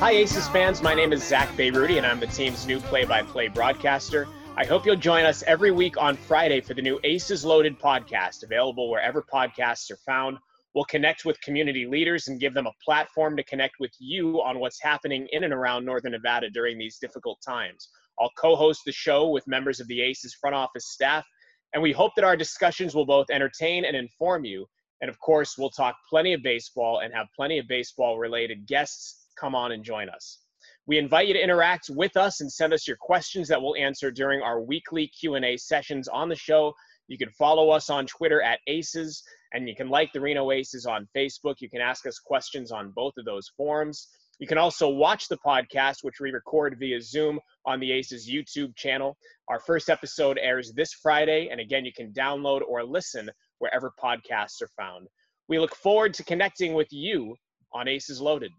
Hi, Aces fans. My name is Zach Bayrouty, and I'm the team's new play by play broadcaster. I hope you'll join us every week on Friday for the new Aces Loaded podcast, available wherever podcasts are found. We'll connect with community leaders and give them a platform to connect with you on what's happening in and around Northern Nevada during these difficult times. I'll co host the show with members of the Aces front office staff, and we hope that our discussions will both entertain and inform you. And of course, we'll talk plenty of baseball and have plenty of baseball related guests come on and join us. We invite you to interact with us and send us your questions that we'll answer during our weekly Q&A sessions on the show. You can follow us on Twitter at Aces, and you can like the Reno Aces on Facebook. You can ask us questions on both of those forums. You can also watch the podcast, which we record via Zoom on the Aces YouTube channel. Our first episode airs this Friday, and again, you can download or listen wherever podcasts are found. We look forward to connecting with you on Aces Loaded.